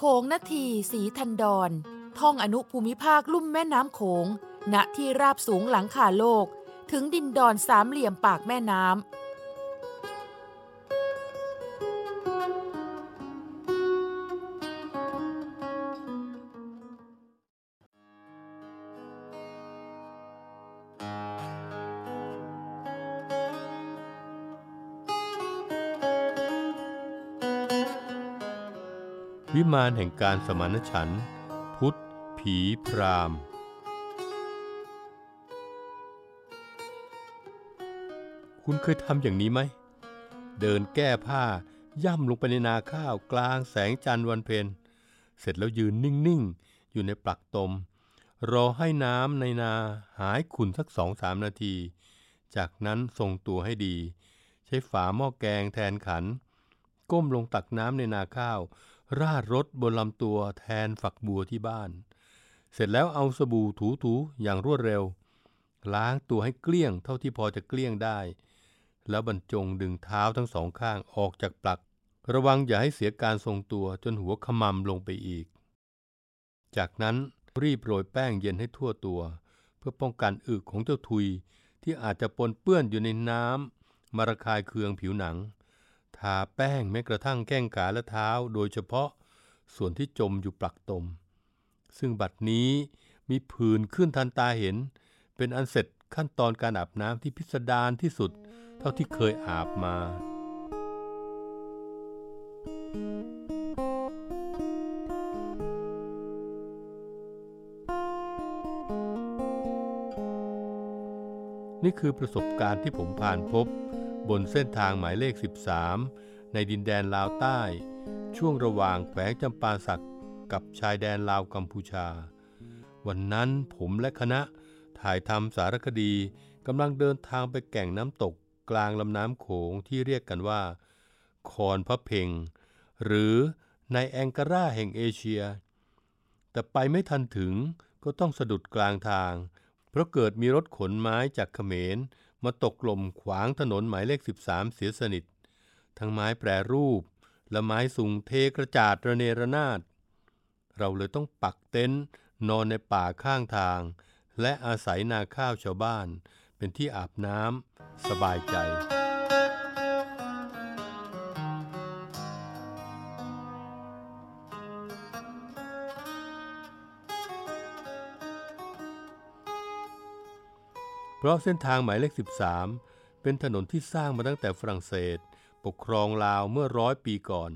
โขงนาทีสีทันดอนท่องอนุภูมิภาคลุ่มแม่น้ำโขง ณที่ราบสูงหลังคาโลก ถึงดินดอนสามเหลี่ยมปากแม่น้ำ มานแห่งการสมานฉัน พุทธ ผีพราม คุณเคยทำอย่างนี้ไหม เดินแก้ผ้าย่ำลงไปในนาข้าวกลางแสงจันทร์วันเพ็ญ เสร็จแล้วยืนนิ่ง ๆ อยู่ในปลักตม รอให้น้ำในนาหายขุ่นสักสองสามนาที จากนั้นทรงตัวให้ดี ใช้ฝาหม้อแกงแทนขัน ก้มลงตักน้ำในนาข้าว ราดรถบนลำตัวแทนฝักบัวที่บ้าน เสร็จแล้วเอาสบู่ถูๆอย่างรวดเร็ว ล้างตัวให้เกลี้ยงเท่าที่พอจะเกลี้ยงได้ แล้วบรรจงดึงเท้าทั้งสองข้างออกจากปลัก ระวังอย่าให้เสียการทรงตัวจนหัวขมำลงไปอีก จากนั้นรีบโรยแป้งเย็นให้ทั่วตัว เพื่อป้องกันอึของเจ้าทุยที่อาจจะปนเปื้อนอยู่ในน้ำมาระคายเคืองผิวหนัง ทาแป้งแม้กระทั่งแข้งขาและเท้า โดยเฉพาะส่วนที่จมอยู่ปลักตม ซึ่งบัดนี้มีผื่นขึ้นทันตาเห็น เป็นอันเสร็จขั้นตอนการอาบน้ำที่พิสดารที่สุดเท่าที่เคยอาบมานี่คือประสบการณ์ที่ผมผ่านพบ บนเส้นทางหมายเลข 13 ในดินแดนลาวใต้ ช่วงระหว่างแขวงจำปาสักกับชายแดนลาวกัมพูชา วันนั้นผมและคณะถ่ายทำสารคดีกำลังเดินทางไปแก่งน้ำตกกลางลำน้ำโขงที่เรียกกันว่า คอนพระเพ็ง หรือในแองการาแห่งเอเชีย แต่ไปไม่ทันถึงก็ต้องสะดุดกลางทาง เพราะเกิดมีรถขนไม้จากเขมร มาตกลมขวางถนนหมายเลข 13 เสียสนิท ทั้งไม้แปรรูป และไม้สูงเทกระจาดระเนระนาด เราเลยต้องปักเต็นท์นอนในป่าข้างทาง และอาศัยนาข้าวชาวบ้าน เป็นที่อาบน้ำสบายใจ เพราะเส้นทางหมายเลข 13 เป็นถนนที่สร้างมาตั้งแต่ฝรั่งเศส ปกครองลาวเมื่อร้อยปีก่อน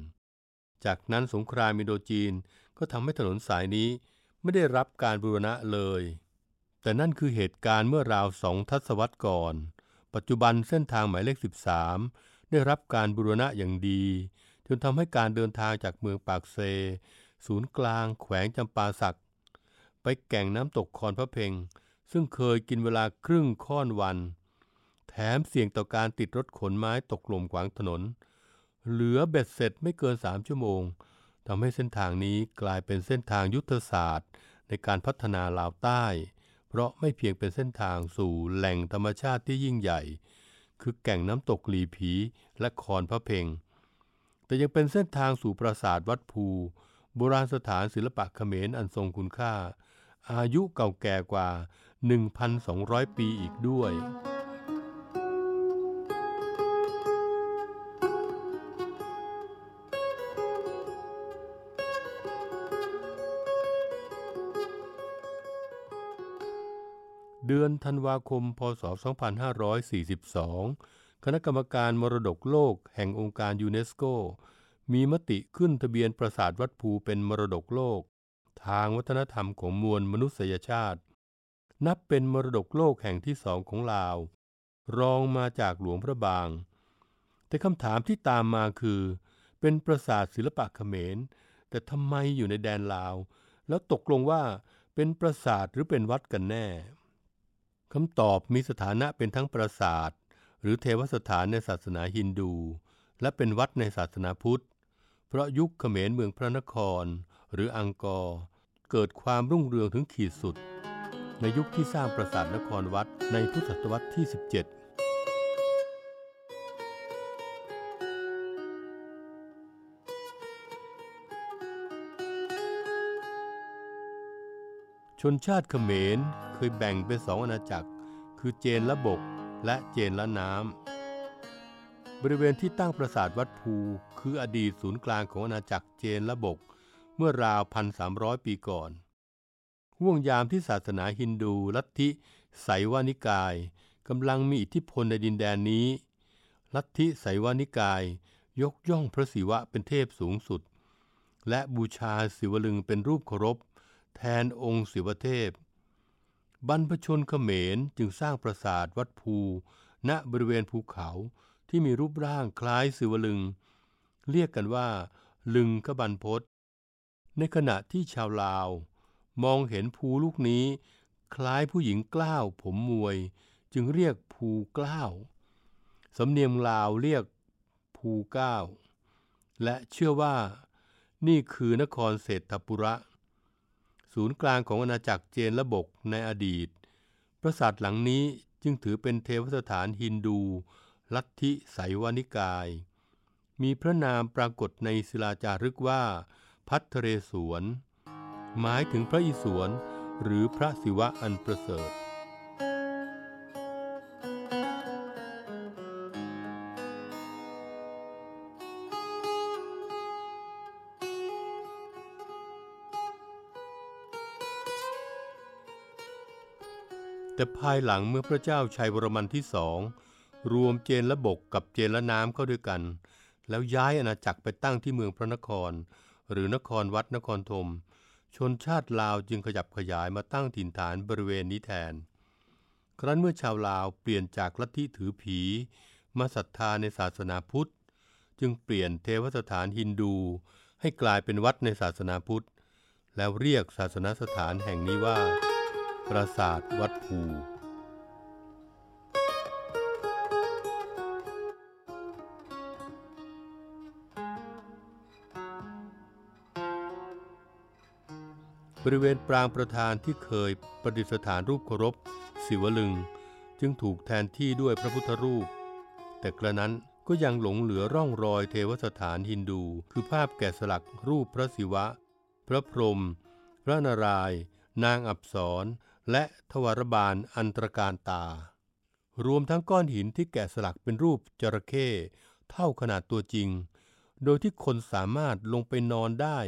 จากนั้นสงครามอินโดจีนก็ทำให้ถนนสายนี้ไม่ได้รับการบูรณะเลย แต่นั่นคือเหตุการณ์เมื่อราวสองทศวรรษก่อน ปัจจุบันเส้นทางหมายเลข 13 ได้รับการบูรณะอย่างดี จนทำให้การเดินทางจากเมืองปากเซ ศูนย์กลาง แขวงจำปาสัก ไปแก่งน้ำตกคอนพระเพ็ง ซึ่งเคยกินเวลาครึ่งค่อนวัน แถมเสี่ยงต่อการติดรถขนไม้ตกหล่มขวางถนน เหลือเบ็ดเสร็จไม่เกินสามชั่วโมงทำให้เส้นทางนี้กลายเป็นเส้นทางยุทธศาสตร์ ในการพัฒนาลาวใต้ เพราะไม่เพียงเป็นเส้นทางสู่แหล่งธรรมชาติที่ยิ่งใหญ่ คือแก่งน้ำตกหลีผีและคอนพระเพงแต่ยังเป็นเส้นทางสู่ปราสาทวัดภูโบราณสถานศิลปะเขมรอันทรงคุณค่า อายุเก่าแก่กว่า 1,200 ปีอีกด้วย เดือนธันวาคม พศ 2542 คณะกรรมการมรดกโลกแห่งองค์การยูเนสโก มีมติขึ้นทะเบียนปราสาทวัดภูเป็นมรดกโลก ทางวัฒนธรรมของมวลมนุษยชาติ นับเป็นมรดกโลกแห่งที่สองของลาว รองมาจากหลวงพระบาง แต่คำถามที่ตามมาคือ เป็นปราสาทศิลปะเขมร แต่ทำไมอยู่ในแดนลาว แล้วตกลงว่าเป็นปราสาทหรือเป็นวัดกันแน่คำตอบมีสถานะเป็นทั้งปราสาท หรือเทวสถานในศาสนาฮินดู และเป็นวัดในศาสนาพุทธ เพราะยุคเขมรเมืองพระนคร หรืออังกอร์เกิดความรุ่งเรืองถึงขีดสุด ในยุคที่สร้างปราสาทนครวัดในพุทธศตวรรษที่ 17ชนชาติเขมรเคยแบ่งเป็นสองอาณาจักร คือเจนละบกและเจนละน้ำ บริเวณที่ตั้งปราสาทวัดภู คืออดีตศูนย์กลางของอาณาจักรเจนละบก เมื่อราว 1,300 ปีก่อน ห่วงยามที่ศาสนาฮินดูลัทธิไสวานิกายกำลังมีอิทธิพลในดินแดนนี้ ลัทธิไสวานิกาย ยกย่องพระศิวะเป็นเทพสูงสุด และบูชาศิวลึงเป็นรูปเคารพ แทนองค์ศิวเทพ บรรพชนเขมรจึงสร้างปราสาทวัดภู ณบริเวณภูเขาที่มีรูปร่างคล้ายศิวลึง เรียกกันว่า ลึงขบันพศในขณะที่ชาวลาว มองเห็นภูลูกนี้ คล้ายผู้หญิงกล้าวผมมวย จึงเรียกภูกล้าวสำเนียงลาวเรียกภูเก้า และเชื่อว่านี่คือนครเศรษฐปุระ ศูนย์กลางของอาณาจักรเจนระบกในอดีต ปราสาทหลังนี้จึงถือเป็นเทวสถานฮินดู ลัทธิไสวานิกาย มีพระนามปรากฏในศิลาจารึกว่า พัทเรศวร หมายถึงพระอิศวรหรือพระศิวะอันประเสริฐ แต่ภายหลังเมื่อพระเจ้าชัยวรมันที่สองรวมเจนและบกกับเจนและน้ำเข้าด้วยกัน แล้วย้ายอาณาจักรไปตั้งที่เมืองพระนคร หรือนครวัดนครธม ชนชาติลาวจึงขยับขยายมาตั้งถิ่นฐานบริเวณนี้แทน ครั้นเมื่อชาวลาวเปลี่ยนจากลัทธิถือผี มาศรัทธาในศาสนาพุทธ จึงเปลี่ยนเทวสถานฮินดู ให้กลายเป็นวัดในศาสนาพุทธ แล้วเรียกศาสนสถานแห่งนี้ว่า ปราสาทวัดภู บริเวณปรางประธานที่เคยประดิษฐานรูปเคารพศิวลึง จึงถูกแทนที่ด้วยพระพุทธรูป แต่กระนั้นก็ยังหลงเหลือร่องรอยเทวสถานฮินดู คือภาพแกะสลักรูปพระศิวะ พระพรหมพระนารายนางอับสร และทวารบาลอันตรการตา รวมทั้งก้อนหินที่แกะสลักเป็นรูปจระเข้เท่าขนาดตัวจริง โดยที่คนสามารถลงไปนอนได้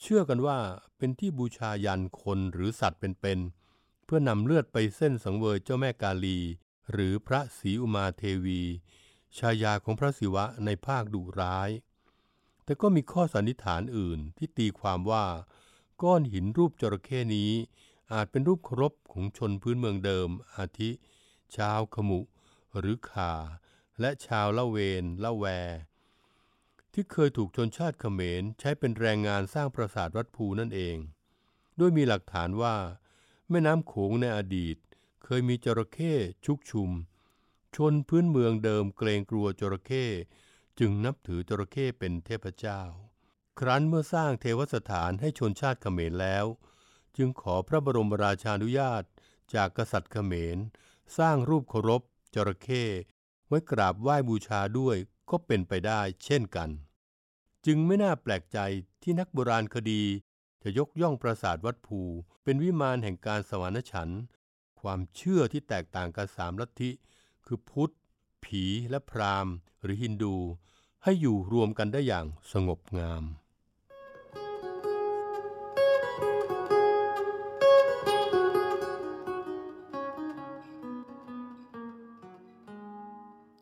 เชื่อกันว่าเป็นที่บูชายันคนหรือสัตว์เป็นๆเพื่อนำเลือดไปเส้นสังเวยเจ้าแม่กาลี หรือพระศรีอุมาเทวี ชายาของพระศิวะในภาคดุร้าย แต่ก็มีข้อสันนิษฐานอื่นที่ตีความว่า ก้อนหินรูปจระเข้นี้ อาจเป็นรูปเคารพของชนพื้นเมืองเดิม อาทิ ชาวขมุ หรือขาและชาวละเวนละแว ที่เคยถูกชนชาติเขมรใช้เป็นแรงงานสร้างปราสาทวัดภูนั่นเองโดยมีหลักฐานว่า แม่น้ำโขงในอดีต เคยมีจระเข้ชุกชุม ชนพื้นเมืองเดิมเกรงกลัวจระเข้จึงนับถือจระเข้เป็นเทพเจ้า ครั้นเมื่อสร้างเทวสถานให้ชนชาติเขมรแล้ว จึงขอพระบรมราชานุญาตจากกษัตริย์เขมร สร้างรูปเคารพจระเข้ไว้กราบไหว้บูชาด้วยก็เป็นไปได้เช่นกัน จึงไม่น่าแปลกใจที่นักโบราณคดี จะยกย่องปราสาทวัดภู เป็นวิมานแห่งการสวรรค์ฉัน ความเชื่อที่แตกต่างกันสามลัทธิ คือพุทธ ผีและพราหมณ์ หรือฮินดู ให้อยู่รวมกันได้อย่างสงบงาม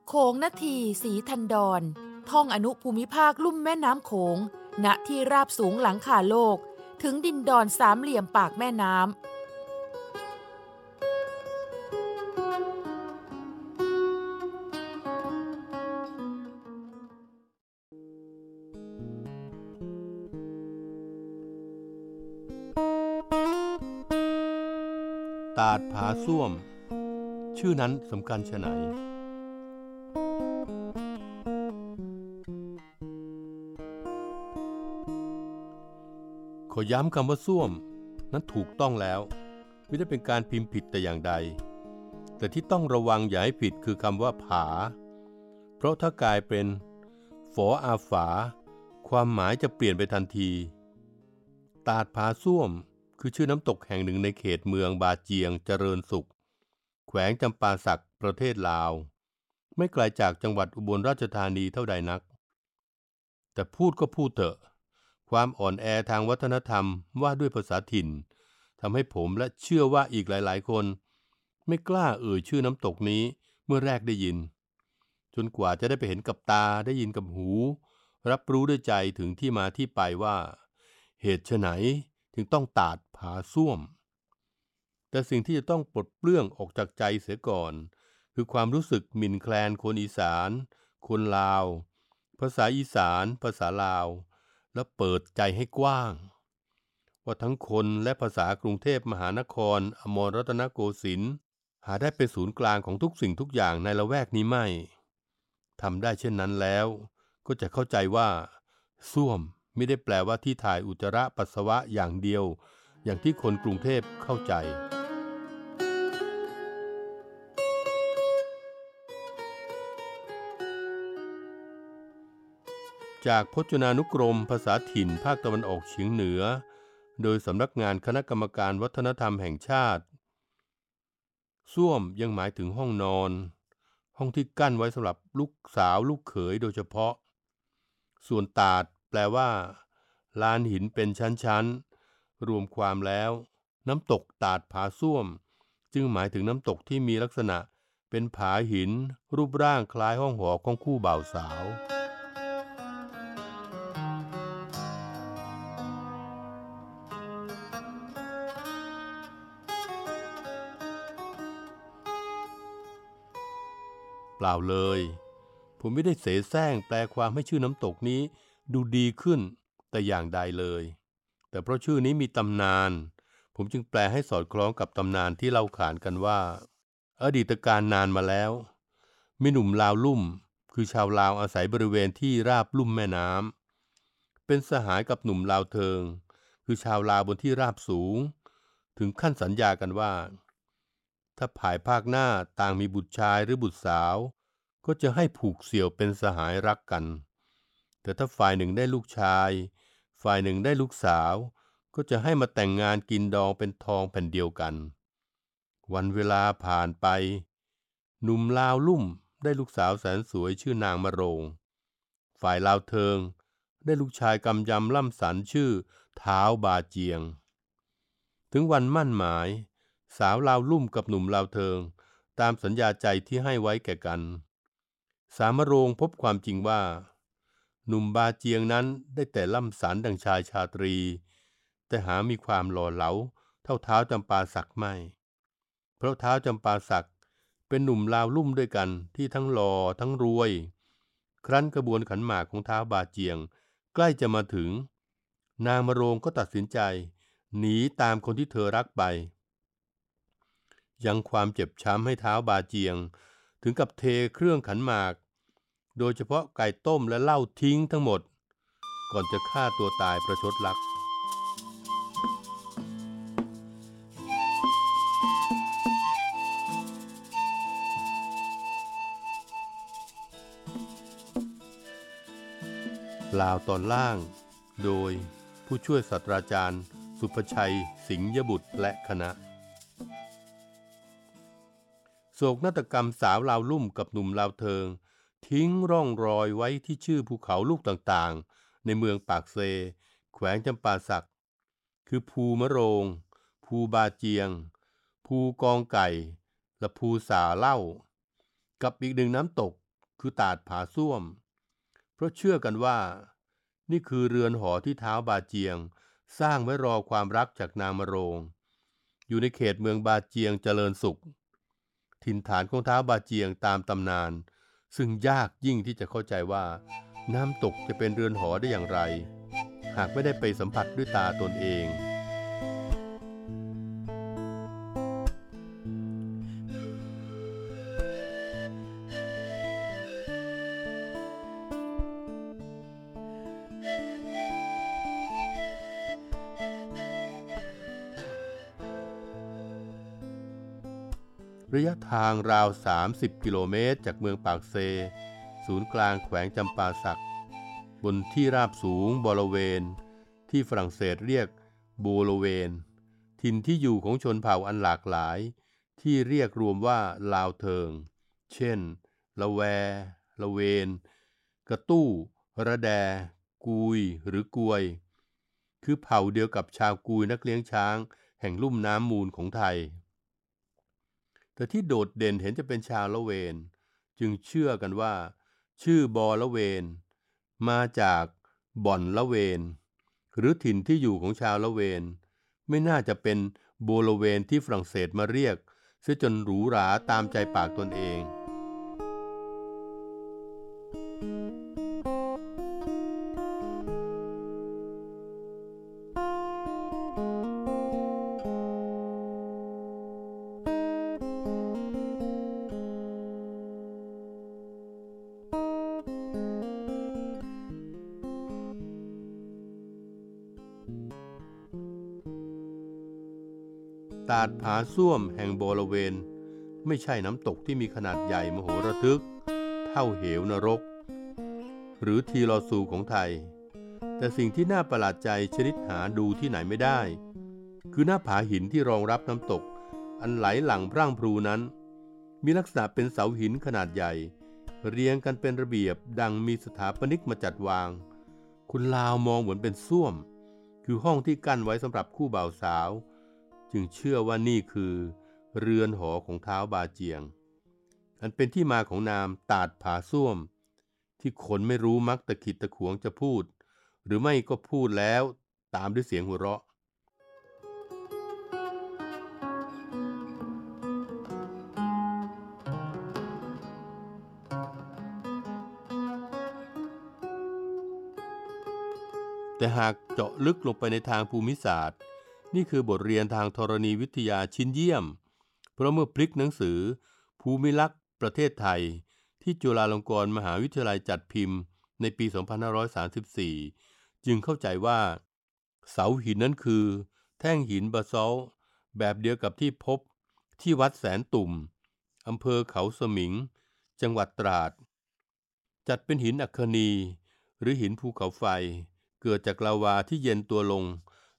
โขงนาทีสีทันดอน ท่องอนุภูมิภาคลุ่มแม่น้ำโขง ณ ที่ราบสูงหลังคาโลก ถึงดินดอนสามเหลี่ยมปากแม่น้ำตาดผาส้วม ชื่อนั้นสำคัญชะไหน ย้ำคำว่าส้วม นั้นถูกต้องแล้ว ไม่ได้เป็นการพิมพ์ผิดแต่อย่างใด แต่ที่ต้องระวังอย่าให้ผิดคือคำว่าผา เพราะถ้ากลายเป็นฝออาฝา ความหมายจะเปลี่ยนไปทันที ตาดผาส้วมคือชื่อน้ำตกแห่งหนึ่งในเขตเมืองบาเจียงเจริญสุข แขวงจำปาสักประเทศลาว ไม่ไกลจากจังหวัดอุบลราชธานีเท่าใดนัก แต่พูดก็พูดเถอะ ความอ่อนแอทางวัฒนธรรมว่าด้วยภาษาถิ่นทำให้ผมและเชื่อว่าอีกหลาย ๆ คน ไม่กล้าเอ่ยชื่อน้ำตกนี้เมื่อแรกได้ยิน จนกว่าจะได้ไปเห็นกับตาได้ยินกับหู รับรู้ด้วยใจถึงที่มาที่ไปว่า เหตุไฉนถึงต้องตาดผาส้วม แต่สิ่งที่จะต้องปลดเปลื้องออกจากใจเสียก่อน คือความรู้สึกหมิ่นแคลนคนอีสาน คนลาว ภาษาอีสาน ภาษาลาว และเปิดใจให้กว้าง ว่าทั้งคนและภาษากรุงเทพมหานคร อมรรัตนโกสินทร์หาได้เป็นศูนย์กลางของทุกสิ่งทุกอย่างในละแวกนี้ไม่ทำได้เช่นนั้นแล้ว ก็จะเข้าใจว่าส้วมไม่ได้แปลว่าที่ถ่ายอุจจาระปัสสาวะอย่างเดียว อย่างที่คนกรุงเทพเข้าใจ จากพจนานุกรมภาษาถิ่นภาคตะวันออกเฉียงเหนือ โดยสำนักงานคณะกรรมการวัฒนธรรมแห่งชาติ ส้วมยังหมายถึงห้องนอน ห้องที่กั้นไว้สำหรับลูกสาวลูกเขยโดยเฉพาะ ส่วนตาดแปลว่า ลานหินเป็นชั้นๆ รวมความแล้ว น้ำตกตาดผาส้วม จึงหมายถึงน้ำตกที่มีลักษณะเป็นผาหิน รูปร่างคล้ายห้องหอของคู่บ่าวสาว เปล่าเลย ผมไม่ได้เสแสร้งแปลความให้ชื่อน้ำตกนี้ดูดีขึ้นแต่อย่างใดเลย แต่เพราะชื่อนี้มีตำนาน ผมจึงแปลให้สอดคล้องกับตำนานที่เล่าขานกันว่า อดีตการนานมาแล้ว มีหนุ่มลาวลุ่ม คือชาวลาวอาศัยบริเวณที่ราบลุ่มแม่น้ำเป็นสหายกับหนุ่มลาวเทิง คือชาวลาวบนที่ราบสูง ถึงขั้นสัญญากันว่า ถ้าภายภาคหน้าต่างมีบุตรชายหรือบุตรสาว ก็จะให้ผูกเสี่ยวเป็นสหายรักกัน แต่ถ้าฝ่ายหนึ่งได้ลูกชาย ฝ่ายหนึ่งได้ลูกสาว ก็จะให้มาแต่งงานกินดองเป็นทองแผ่นเดียวกัน วันเวลาผ่านไป หนุ่มลาวลุ่มได้ลูกสาวแสนสวยชื่อนางมะโรง ฝ่ายลาวเทิงได้ลูกชายกำยำล่ำสันชื่อเท้าบาเจียง ถึงวันมั่นหมาย สาวลาวลุ่มกับหนุ่มลาวเทิง ตามสัญญาใจที่ให้ไว้แก่กัน สามโรงพบความจริงว่า หนุ่มบาเจียงนั้นได้แต่ล่ำสันดังชายชาตรี แต่หามีความหล่อเหลาเท่าเท้าจำปาสักไม่ เพราะเท้าจำปาสักเป็นหนุ่มลาวลุ่มด้วยกันที่ทั้งหล่อทั้งรวย ครั้นกระบวนขันหมากของเท้าบาเจียง ใกล้จะมาถึง นางมะโรงก็ตัดสินใจ หนีตามคนที่เธอรักไป ยังความเจ็บช้ำให้เท้าบาเจียง ถึงกับเทเครื่องขันหมาก โดยเฉพาะไก่ต้มและเหล้าทิ้งทั้งหมด ก่อนจะฆ่าตัวตายประชดรักลาวตอนล่าง โดยผู้ช่วยศาสตราจารย์ สุภชัย สิงห์ยบุตรและคณะ โศกนาฏกรรมสาวลาวลุ่มกับหนุ่มลาวเทิง ทิ้งร่องรอยไว้ที่ชื่อภูเขาลูกต่างๆ ในเมืองปากเซ แขวงจำปาสัก คือภูมะโรง ภูบาเจียง ภูกองไก่ และภูสาเล่า กับอีกหนึ่งน้ำตกคือตาดผาส้วม เพราะเชื่อกันว่า นี่คือเรือนหอที่เท้าบาเจียง สร้างไว้รอความรักจากนางมะโรง อยู่ในเขตเมืองบาเจียงเจริญสุข ถิ่นฐานของเท้าบาเจียงตามตำนาน ซึ่งยากยิ่งที่จะเข้าใจว่า น้ำตกจะเป็นเรือนหอได้อย่างไร หากไม่ได้ไปสัมผัสด้วยตาตนเอง ระยะทางราว 30 กิโลเมตร จากเมืองปากเซ ศูนย์กลางแขวงจำปาสัก บนที่ราบสูงบริเวณ ที่ฝรั่งเศสเรียกโบโลเวน ถิ่นที่อยู่ของชนเผ่าอันหลากหลาย ที่เรียกรวมว่าลาวเทิง เช่น ละแว ละเวน กระตู้ ระแด กุย หรือกวย คือเผ่าเดียวกับชาวกุยนักเลี้ยงช้าง แห่งลุ่มน้ำมูลของไทย แต่ที่โดดเด่นเห็นจะเป็นชาวละเวน จึงเชื่อกันว่า ชื่อบอละเวน มาจากบ่อนละเวน หรือถิ่นที่อยู่ของชาวละเวน ไม่น่าจะเป็นโบโลเวนที่ฝรั่งเศสมาเรียกเสียจนหรูหราตามใจปากตนเอง ส้วมแห่งบริเวนไม่ใช่น้ำตกที่มีขนาดใหญ่มโหระทึก เท่าเหวนรก หรือทีลอซูของไทย แต่สิ่งที่น่าประหลาดใจชนิดหาดูที่ไหนไม่ได้ คือหน้าผาหินที่รองรับน้ำตก อันไหลหลังพร่างพรูนั้น มีลักษณะเป็นเสาหินขนาดใหญ่ เรียงกันเป็นระเบียบดังมีสถาปนิกมาจัดวาง คุณลาวมองเหมือนเป็นส้วม คือห้องที่กั้นไว้สำหรับคู่บ่าวสาว จึงเชื่อว่านี่คือ เรือนหอของเท้าวบาเจียง อันเป็นที่มาของนามตาดผาส้วม ที่คนไม่รู้มักตะขิดตะขวงจะพูด หรือไม่ก็พูดแล้วตามด้วยเสียงหัวเราะแต่หากเจาะลึกลงไปในทางภูมิศาสตร์ นี่คือบทเรียนทางธรณีวิทยาชิ้นเยี่ยม เพราะเมื่อพลิกหนังสือ ภูมิลักษ์ประเทศไทย ที่จุฬาลงกรณ์มหาวิทยาลัยจัดพิมพ์ ในปี 2534 จึงเข้าใจว่า เสาหินนั้นคือ แท่งหินบาซอลแบบเดียวกับที่พบที่วัดแสนตุ่มอำเภอเขาสมิง จังหวัดตราด จัดเป็นหินอัคคนี หรือหินภูเขาไฟ เกิดจากลาวาที่เย็นตัวลง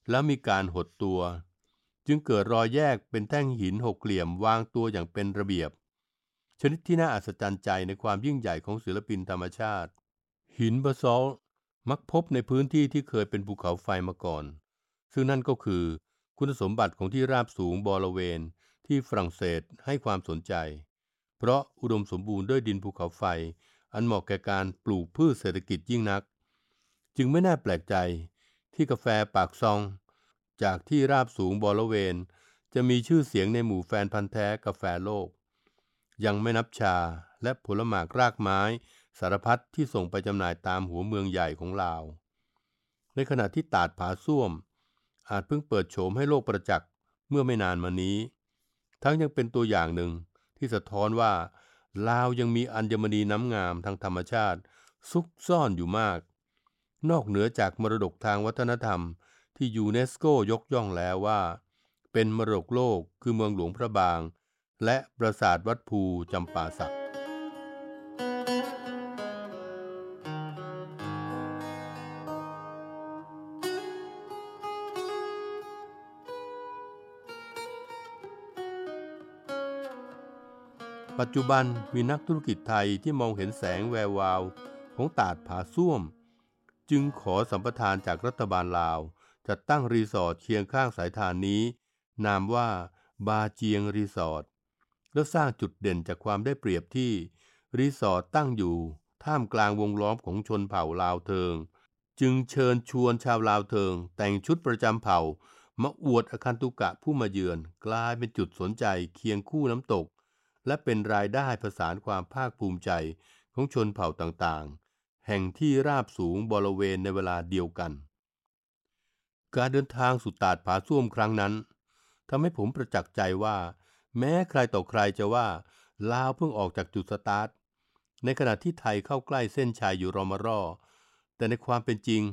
แล้วมีการหดตัว จึงเกิดรอยแยกเป็นแท่งหินหกเหลี่ยมวางตัวอย่างเป็นระเบียบ ชนิดที่น่าอัศจรรย์ใจในความยิ่งใหญ่ของศิลปินธรรมชาติ หินบาซอลมักพบในพื้นที่ที่เคยเป็นภูเขาไฟมาก่อน ซึ่งนั่นก็คือคุณสมบัติของที่ราบสูงบริเวณที่ฝรั่งเศสให้ความสนใจ เพราะอุดมสมบูรณ์ด้วยดินภูเขาไฟ อันเหมาะแก่การปลูกพืชเศรษฐกิจยิ่งนัก จึงไม่น่าแปลกใจ ที่กาแฟปากซอง จากที่ราบสูงบริเวณจะมีชื่อเสียงในหมู่แฟนพันธ์แท้กาแฟโลก ยังไม่นับชาและผลหมากรากไม้สารพัดที่ส่งไปจำหน่ายตามหัวเมืองใหญ่ของลาว ในขณะที่ตาดผาส้วม อาจเพิ่งเปิดโฉมให้โลกประจักษ์เมื่อไม่นานมานี้ ทั้งยังเป็นตัวอย่างหนึ่งที่สะท้อนว่าลาวยังมีอัญมณีน้ำงามทางธรรมชาติ ซุกซ่อนอยู่มาก นอกเหนือจากมรดกทางวัฒนธรรม ที่ยูเนสโกยกย่องแล้วว่า เป็นมรดกโลกคือเมืองหลวงพระบาง และปราสาทวัดภูจำปาสักปัจจุบันมีนักธุรกิจไทยที่มองเห็นแสงแวววาว ของตาดผาส้วม จึงขอสัมปทานจากรัฐบาลลาว จัดตั้งรีสอร์ทเคียงข้างสายธารนี้ นามว่าบาเจียงรีสอร์ทแล้วสร้างจุดเด่นจากความได้เปรียบที่ รีสอร์ทตั้งอยู่ ท่ามกลางวงล้อมของชนเผ่าลาวเทิง จึงเชิญชวนชาวลาวเทิง แต่งชุดประจำเผ่า มาอวดอาคันตุกะผู้มาเยือน กลายเป็นจุดสนใจเคียงคู่น้ำตก และเป็นรายได้ผสานความภาคภูมิใจของชนเผ่าต่างๆ แห่งที่ราบสูงบริเวณในเวลาเดียวกัน การเดินทางสุดตาดผาส้วมครั้งนั้นทำให้ผมประจักษ์ใจว่า แม้ใครต่อใครจะว่าลาวเพิ่งออกจากจุดสตาร์ท ในขณะที่ไทยเข้าใกล้เส้นชัยอยู่รอมารอ แต่ในความเป็นจริง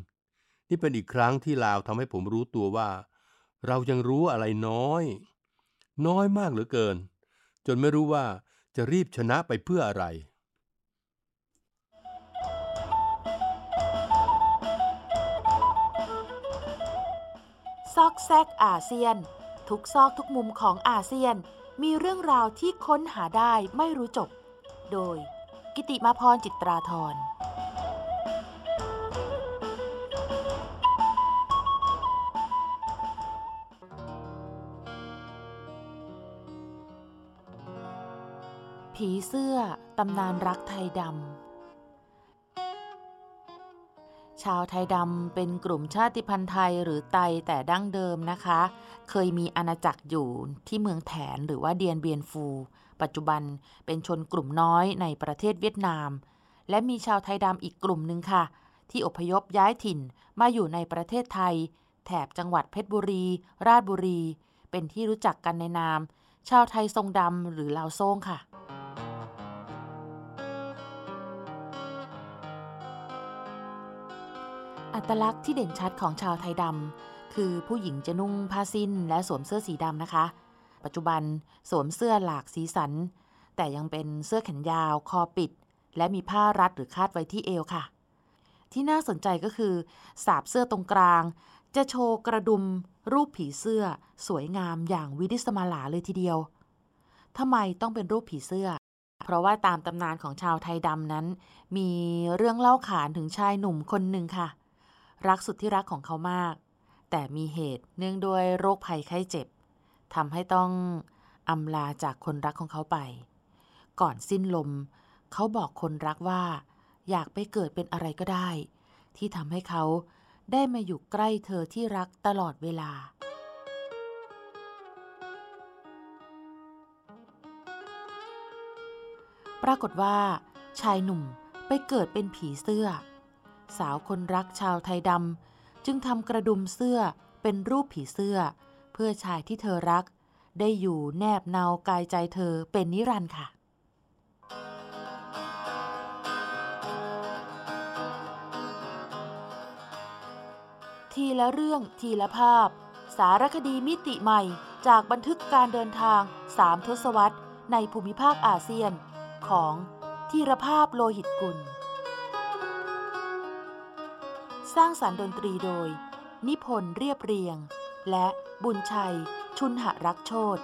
นี่เป็นอีกครั้งที่ลาวทำให้ผมรู้ตัวว่า เรายังรู้อะไรน้อย น้อยมากเหลือเกิน จนไม่รู้ว่าจะรีบชนะไปเพื่ออะไร ซอกแซกอาเซียน ทุกซอกทุกมุมของอาเซียน มีเรื่องราวที่ค้นหาได้ไม่รู้จบ โดย กิติมาพรจิตราธรผีเสื้อ ตำนานรักไทยดำ ชาวไทยดำเป็นกลุ่มชาติพันธุ์ไทยหรือไตแต่ดั้งเดิมนะคะ เคยมีอาณาจักรอยู่ที่เมืองแถนหรือว่าเดียนเบียนฟู ปัจจุบันเป็นชนกลุ่มน้อยในประเทศเวียดนาม และมีชาวไทยดำอีกกลุ่มหนึ่งค่ะ ที่อพยพย้ายถิ่นมาอยู่ในประเทศไทย แถบจังหวัดเพชรบุรี ราชบุรี เป็นที่รู้จักกันในนาม ชาวไทยทรงดำหรือลาวโซ่งค่ะ อัตลักษณ์ที่เด่นชัดของชาวไทยดำคือผู้หญิงจะนุ่งผ้าสิ้นและสวมเสื้อสีดำนะคะ ปัจจุบันสวมเสื้อหลากสีสัน แต่ยังเป็นเสื้อแขนยาว คอปิด และมีผ้ารัดหรือคาดไว้ที่เอวค่ะ ที่น่าสนใจก็คือ สาบเสื้อตรงกลาง จะโชว์กระดุม รูปผีเสื้อ สวยงามอย่างวิดิสมาลาเลยทีเดียวทำไมต้องเป็นรูปผีเสื้อ เพราะว่าตามตำนานของชาวไทยดำนั้น มีเรื่องเล่าขานถึงชายหนุ่มคนหนึ่งค่ะ รักสุดที่รักของเขามาก แต่มีเหตุเนื่องด้วยโรคภัยไข้เจ็บทำให้ต้องอำลาจากคนรักของเขาไป ก่อนสิ้นลม เขาบอกคนรักว่า อยากไปเกิดเป็นอะไรก็ได้ ที่ทำให้เขาได้มาอยู่ใกล้เธอที่รักตลอดเวลา ปรากฏว่า ชายหนุ่มไปเกิดเป็นผีเสื้อ สาวคนรักชาวไทยดำจึงทำกระดุมเสื้อเป็นรูปผีเสื้อ เพื่อชายที่เธอรัก ได้อยู่แนบเนากายใจเธอเป็นนิรันดร์ค่ะทีละเรื่องทีละภาพ สารคดีมิติใหม่จากบันทึกการเดินทางสามทศวรรษในภูมิภาคอาเซียน ของธีรภาพโลหิตกุล สร้างสารรค์ดนตรีโดย นิพนธ์เรียบเรียง และบุญชัย ชุนหรักโชต